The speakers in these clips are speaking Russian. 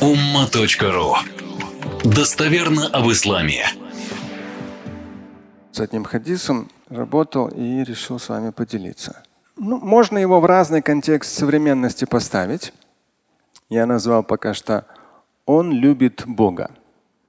umma.ru Достоверно об исламе. С одним хадисом работал и решил с вами поделиться. Ну, можно его в разный контекст современности поставить. Я назвал пока что «Он любит Бога».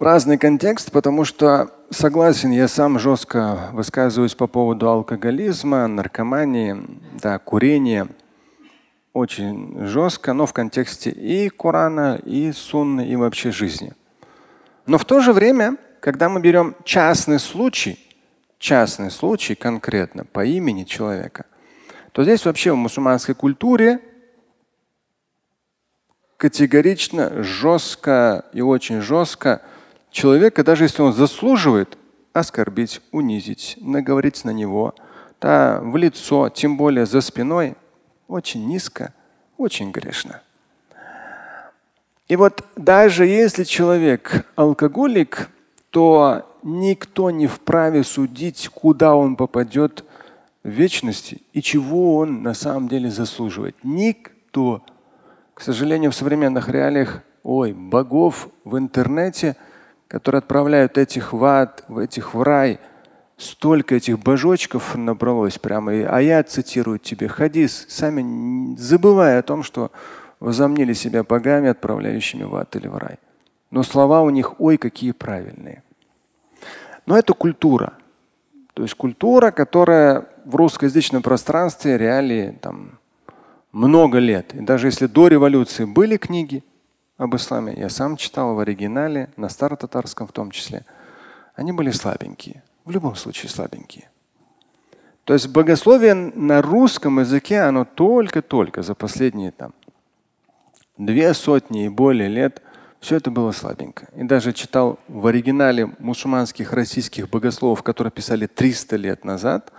Разный контекст, потому что согласен, я сам жестко высказываюсь по поводу алкоголизма, наркомании, да, курения – очень жестко, но в контексте и Корана, и Сунны, и вообще жизни. Но в то же время, когда мы берем частный случай, частный случай конкретно по имени человека, то здесь вообще в мусульманской культуре категорично, жестко и очень жестко человека, даже если он заслуживает, оскорбить, унизить, наговорить на него, да, в лицо, тем более за спиной – очень низко, очень грешно. И вот даже если человек алкоголик, то никто не вправе судить, куда он попадет в вечности и чего он на самом деле заслуживает. Никто. К сожалению, в современных реалиях, ой, богов в интернете, которые отправляют этих в ад, в этих в рай – столько этих божочков набралось прямо. А я цитирую тебе хадис, сами забывая о том, что возомнили себя богами, отправляющими в ад или в рай. Но слова у них, ой, какие правильные. Но это культура. То есть культура, которая в русскоязычном пространстве реалии там много лет. И даже если до революции были книги об исламе, я сам читал в оригинале, на старо-татарском в том числе, они были слабенькие в любом случае слабенькие. То есть богословие на русском языке, оно только-только за последние там, две сотни и более лет все это было слабенько. И даже читал в оригинале мусульманских российских богословов, которые писали 300 лет назад,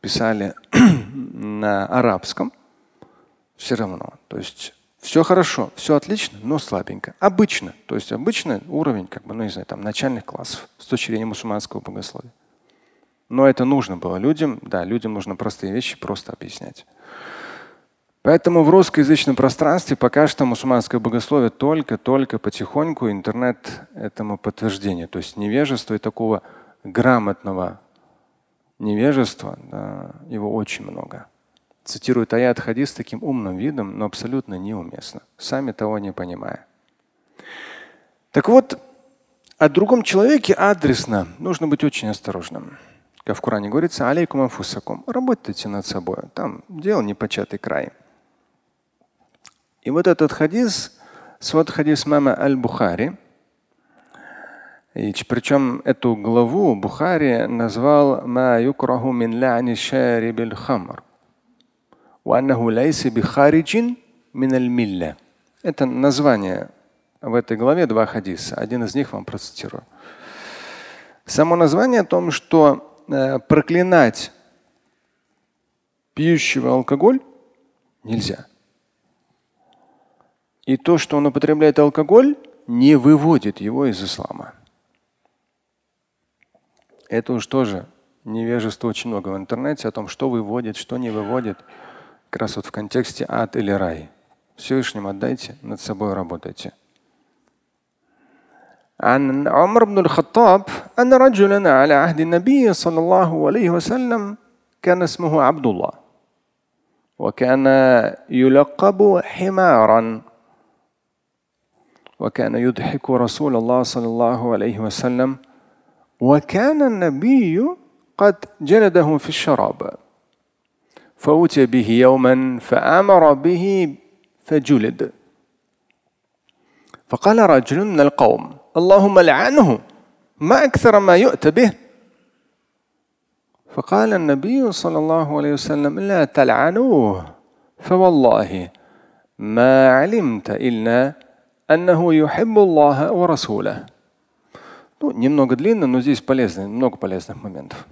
писали на арабском, все равно. То есть все хорошо, все отлично, но слабенько. Обычно. То есть обычный уровень, как бы, ну не знаю, там начальных классов с точки зрения мусульманского богословия. Но это нужно было людям. Да, людям нужно простые вещи просто объяснять. Поэтому в русскоязычном пространстве пока что мусульманское богословие только-только потихоньку интернет этому подтверждение. То есть невежество и такого грамотного невежества, да, его очень много. Цитирует аят хадис таким умным видом, но абсолютно неуместно, сами того не понимая. Так вот, о другом человеке адресно нужно быть очень осторожным. Как в Коране говорится, алейкум анфусакум. Работайте над собой. Там дело непочатый край. И вот этот хадис, свод хадис мама Аль-Бухари, и причем эту главу Бухари назвал «Ма юкраху мин шарибил хамр». Это название в этой главе два хадиса. Один из них вам процитирую. Само название о том, что Э, проклинать пьющего алкоголь нельзя. И то, что он употребляет алкоголь, не выводит его из ислама. Это уж тоже невежество очень много в интернете о том, что выводит, что не выводит. Как раз вот в контексте ад или рай. Всевышним отдайте, над собой работайте. عن عمر بن الخطاب أن رجلا على عهد النبي صلى الله عليه وسلم كان اسمه عبد الله وكان يلقب حمارا وكان يضحك رسول الله صلى الله عليه وسلم وكان النبي قد جلده في الشراب فأتي به يوما فأمر به فجلد فقال رجل من القوم اللهم لعنه ما أكثر ما يؤتى به فقال النبي صلى الله عليه وسلم لا تلعنوه فوالله ما علمت إلا أنه يحب الله ورسوله Ну, немного длинно, но здесь полезно, много полезных моментов.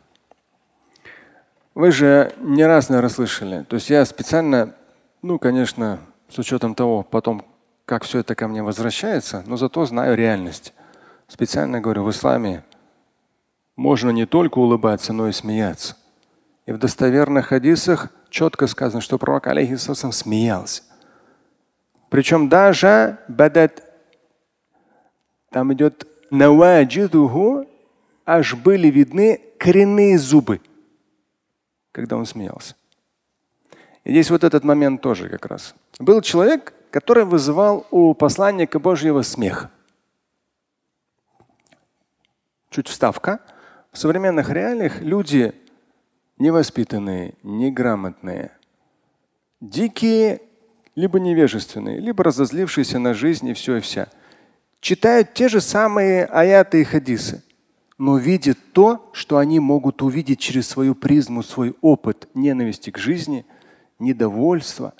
Вы же не раз, наверное, слышали. То есть я специально, ну, конечно, с учетом того, потом, как все это ко мне возвращается, но зато знаю реальность. Специально говорю, в исламе можно не только улыбаться, но и смеяться. И в достоверных хадисах четко сказано, что пророк алейхиссалам смеялся. Причем даже бадат Там идет наваджидуху, аж были видны коренные зубы, когда он смеялся. И здесь вот этот момент тоже как раз. Был человек, который вызывал у посланника Божьего смех. Чуть вставка. В современных реалиях люди невоспитанные, неграмотные, дикие, либо невежественные, либо разозлившиеся на жизнь и все и вся, читают те же самые аяты и хадисы, но видят то, что они могут увидеть через свою призму, свой опыт ненависти к жизни, недовольства.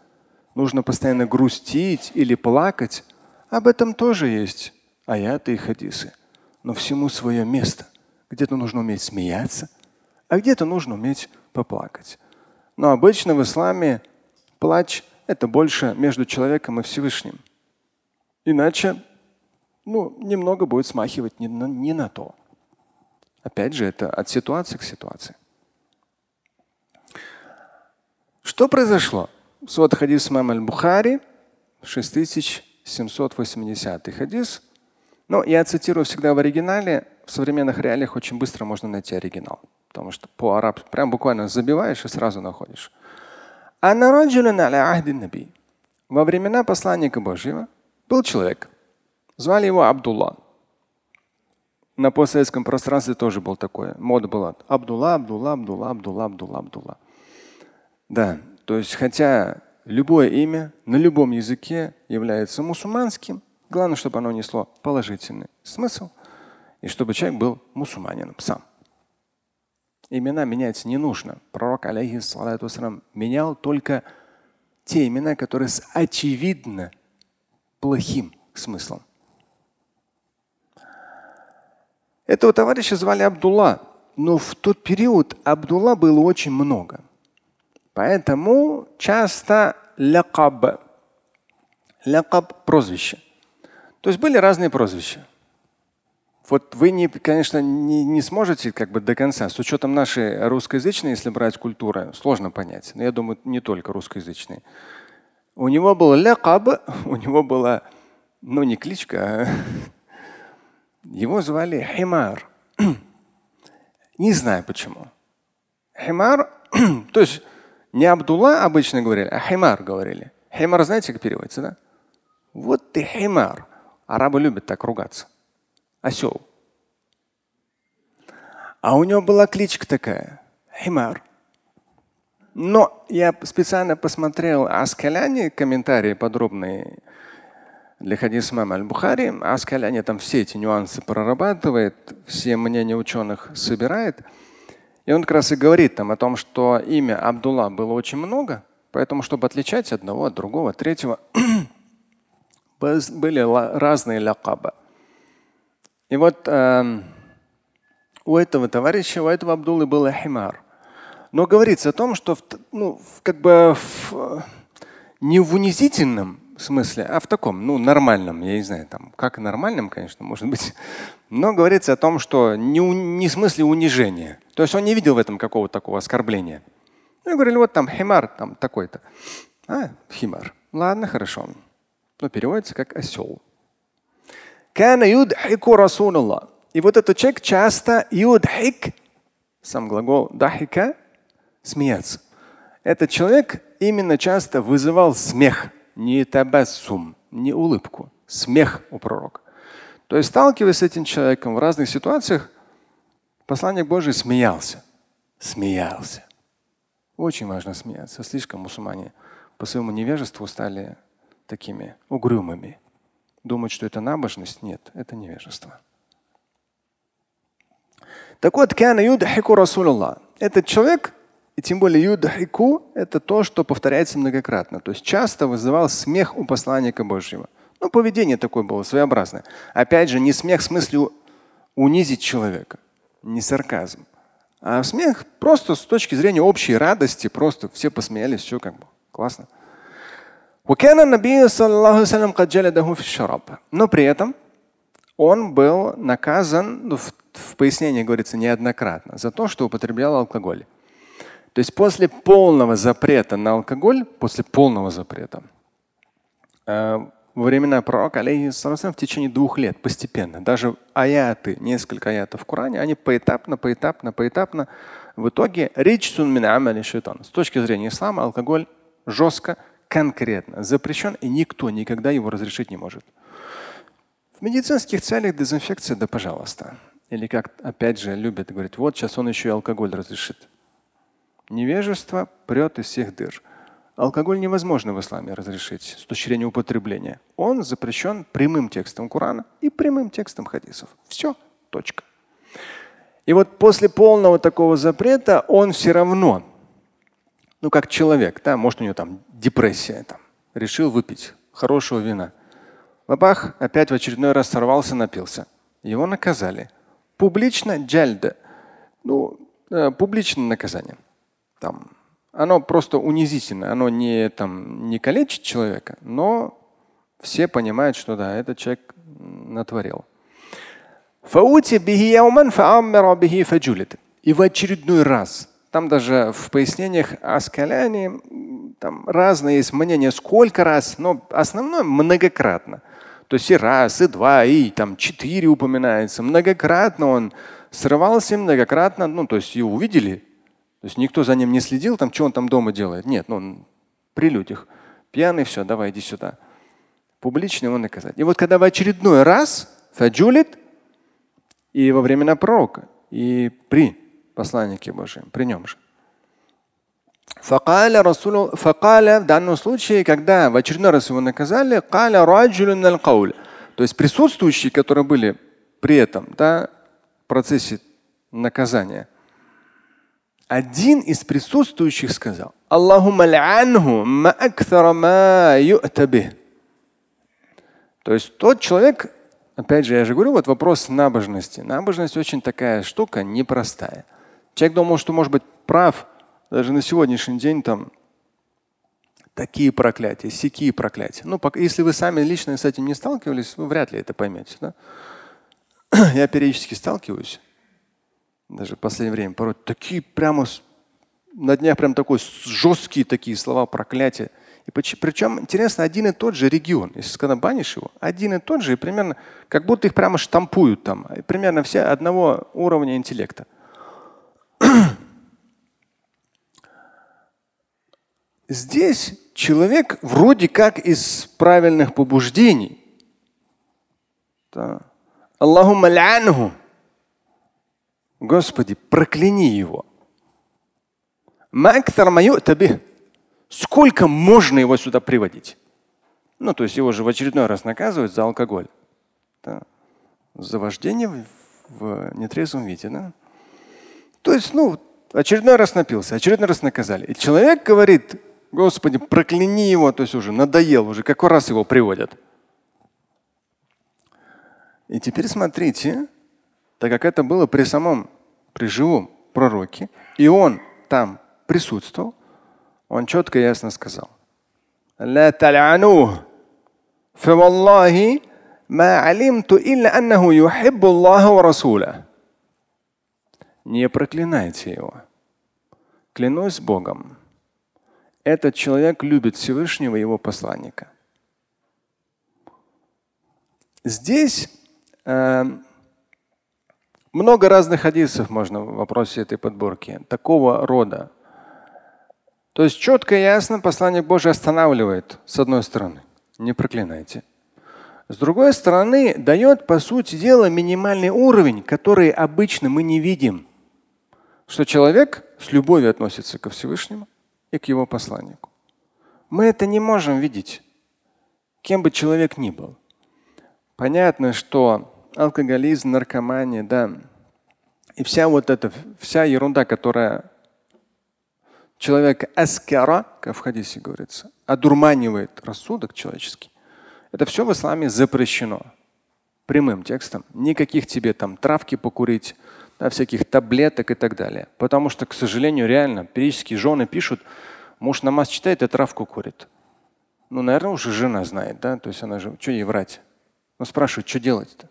Нужно постоянно грустить или плакать. Об этом тоже есть аяты и хадисы но всему свое место. Где-то нужно уметь смеяться, а где-то нужно уметь поплакать. Но обычно в исламе плач – это больше между человеком и Всевышним. Иначе ну, немного будет смахивать не на, не на то. Опять же, это от ситуации к ситуации. Что произошло? Вот хадис мам аль-Бухари, 6780 хадис – ну, я цитирую всегда в оригинале. В современных реалиях очень быстро можно найти оригинал. Потому что по арабски прям буквально забиваешь и сразу находишь. Во времена посланника Божьего был человек. Звали его Абдулла. На постсоветском пространстве тоже был такое. Мода была. Абдулла, Абдулла, Абдулла, Абдулла, Абдулла, Абдулла. Да, то есть хотя любое имя на любом языке является мусульманским, Главное, чтобы оно несло положительный смысл и чтобы человек был мусульманином сам. Имена менять не нужно. Пророк, алейхиссалату менял только те имена, которые с очевидно плохим смыслом. Этого товарища звали Абдулла, но в тот период Абдулла было очень много. Поэтому часто лякаб, лякаб прозвище. То есть были разные прозвища. Вот вы, не, конечно, не, не сможете как бы до конца, с учетом нашей русскоязычной, если брать культуру, сложно понять. Но я думаю, не только русскоязычные. У него был лякаб, у него была, ну не кличка, а его звали Химар. Не знаю почему. Химар, то есть не Абдулла обычно говорили, а Химар говорили. Химар, знаете, как переводится, да? Вот ты Химар. Арабы любят так ругаться. Осел. А у него была кличка такая – Химар. Но я специально посмотрел Аскаляне, комментарии подробные для хадиса мама Аль-Бухари. Аскаляне там все эти нюансы прорабатывает, все мнения ученых собирает. И он как раз и говорит там о том, что имя Абдулла было очень много, поэтому, чтобы отличать одного от другого, от третьего, были разные лякабы. И вот э, у этого товарища, у этого Абдуллы был химар. Но говорится о том, что в, ну, как бы в, не в унизительном смысле, а в таком, ну, нормальном, я не знаю, там, как нормальном, конечно, может быть, но говорится о том, что не, не в смысле унижения. То есть он не видел в этом какого-то такого оскорбления. Ну, и говорили, вот там химар, там такой-то. А, химар. Ладно, хорошо но переводится как осел. И вот этот человек часто юдхик, сам глагол дахика, смеяться. Этот человек именно часто вызывал смех, не табассум, не улыбку, смех у пророка. То есть, сталкиваясь с этим человеком в разных ситуациях, посланник Божий смеялся. Смеялся. Очень важно смеяться. Слишком мусульмане по своему невежеству стали такими угрюмыми. Думать, что это набожность, нет, это невежество. Так вот, этот человек, и тем более юдхику, это то, что повторяется многократно. То есть часто вызывал смех у посланника Божьего. Ну, поведение такое было своеобразное. Опять же, не смех в смысле унизить человека, не сарказм. А смех просто с точки зрения общей радости, просто все посмеялись, все как бы классно. Но при этом он был наказан, ну, в, в пояснении говорится неоднократно, за то, что употреблял алкоголь. То есть после полного запрета на алкоголь, после полного запрета, э, во времена пророка, алейхиссалам, в течение двух лет постепенно. Даже аяты, несколько аятов в Коране, они поэтапно, поэтапно, поэтапно. В итоге речь шайтан. С точки зрения ислама алкоголь жестко, конкретно запрещен, и никто никогда его разрешить не может. В медицинских целях дезинфекция, да пожалуйста. Или как опять же любят говорить, вот сейчас он еще и алкоголь разрешит. Невежество прет из всех дыр. Алкоголь невозможно в исламе разрешить с точки зрения употребления. Он запрещен прямым текстом Корана и прямым текстом хадисов. Все, точка. И вот после полного такого запрета он все равно, ну как человек, да, может у него там депрессия, там, решил выпить хорошего вина. Бабах опять в очередной раз сорвался, напился. Его наказали. Публично джальда. Ну, э, публичное наказание. Там оно просто унизительно, оно не, там, не калечит человека, но все понимают, что да, этот человек натворил. И в очередной раз, там даже в пояснениях о скалянии там разные есть мнения, сколько раз, но основное многократно. То есть и раз, и два, и там четыре упоминается. Многократно он срывался, многократно, ну то есть его увидели, то есть никто за ним не следил, там, что он там дома делает. Нет, ну он при людях. Пьяный, все, давай, иди сюда. Публично его наказать. И вот когда в очередной раз фаджулит, и во времена пророка, и при посланнике Божьем, при нем же. Факаля Расулу, факаля в данном случае, когда в очередной раз его наказали, каля то есть присутствующие, которые были при этом, да, в процессе наказания, один из присутствующих сказал, Аллахумма То есть тот человек, опять же, я же говорю, вот вопрос набожности. Набожность очень такая штука непростая. Человек думал, что может быть прав, даже на сегодняшний день там такие проклятия, сякие проклятия. Ну, пока, если вы сами лично с этим не сталкивались, вы вряд ли это поймете. Да? Я периодически сталкиваюсь даже в последнее время, порой такие прямо на днях прям такой жесткие такие слова проклятия. И причем интересно, один и тот же регион, если когда банишь его, один и тот же, и примерно как будто их прямо штампуют там, и примерно все одного уровня интеллекта. Здесь человек вроде как из правильных побуждений. Аллахумма Господи, прокляни его. Сколько можно его сюда приводить? Ну, то есть его же в очередной раз наказывают за алкоголь. Да. За вождение в, в нетрезвом виде. Да? То есть, ну, очередной раз напился, очередной раз наказали. И человек говорит, Господи, прокляни его, то есть уже надоел, уже какой раз его приводят. И теперь смотрите, так как это было при самом, при живом пророке, и он там присутствовал, он четко и ясно сказал. Не проклинайте его. Клянусь Богом. Этот человек любит Всевышнего его посланника. Здесь э, много разных хадисов можно в вопросе этой подборки, такого рода. То есть четко и ясно послание Божие останавливает, с одной стороны, не проклинайте. С другой стороны, дает, по сути дела, минимальный уровень, который обычно мы не видим. Что человек с любовью относится ко Всевышнему и к его посланнику. Мы это не можем видеть, кем бы человек ни был. Понятно, что алкоголизм, наркомания, да. И вся вот эта, вся ерунда, которая человека аскара, как в хадисе говорится, одурманивает рассудок человеческий, это все в исламе запрещено. Прямым текстом. Никаких тебе там травки покурить, да, всяких таблеток и так далее. Потому что, к сожалению, реально, периодически жены пишут, муж намаз читает и травку курит. Ну, наверное, уже жена знает, да, то есть она же, что ей врать? Ну, спрашивают, что делать-то?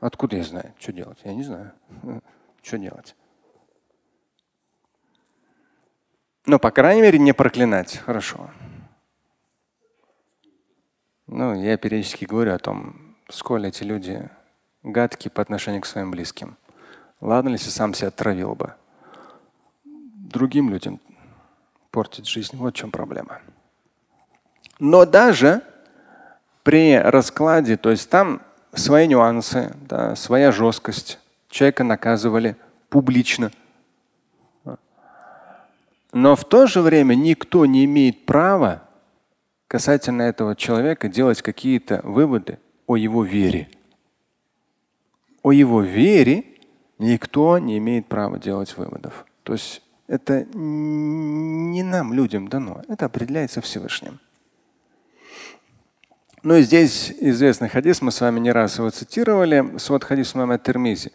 Откуда я знаю, что делать? Я не знаю. Что делать? Ну, по крайней мере, не проклинать. Хорошо. Ну, я периодически говорю о том, сколь эти люди гадкие по отношению к своим близким. Ладно, если сам себя отравил бы. Другим людям портить жизнь. Вот в чем проблема. Но даже при раскладе, то есть там свои нюансы, да, своя жесткость. Человека наказывали публично. Но в то же время никто не имеет права касательно этого человека делать какие-то выводы о его вере. О его вере никто не имеет права делать выводов. То есть это не нам, людям, дано. Это определяется Всевышним. Ну и здесь известный хадис, мы с вами не раз его цитировали, свод хадис мама Термизи.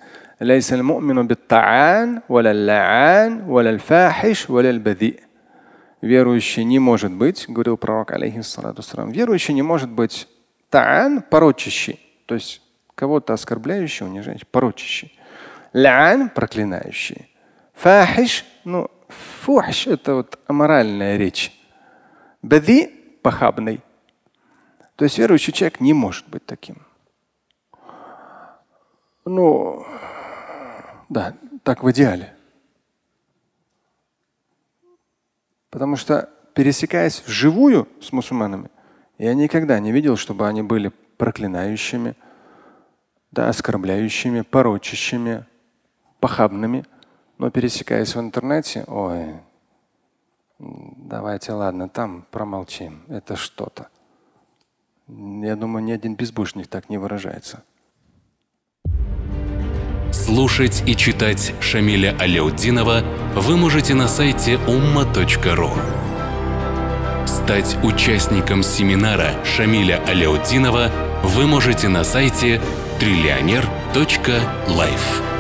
Верующий не может быть, говорил пророк, алейхиссалату верующий не может быть та'ан, порочащий, то есть кого-то оскорбляющий, унижающий, порочащий. Лян – проклинающий. Фахиш, ну, фухш – это вот аморальная речь. Бади – похабный. То есть верующий человек не может быть таким. Ну, да, так в идеале. Потому что, пересекаясь вживую с мусульманами, я никогда не видел, чтобы они были проклинающими, да, оскорбляющими, порочащими, похабными. Но пересекаясь в интернете, ой, давайте, ладно, там промолчим. Это что-то. Я думаю, ни один безбушник так не выражается. Слушать и читать Шамиля Аляутдинова вы можете на сайте umma.ru. Стать участником семинара Шамиля Аляутдинова вы можете на сайте триллионер.life.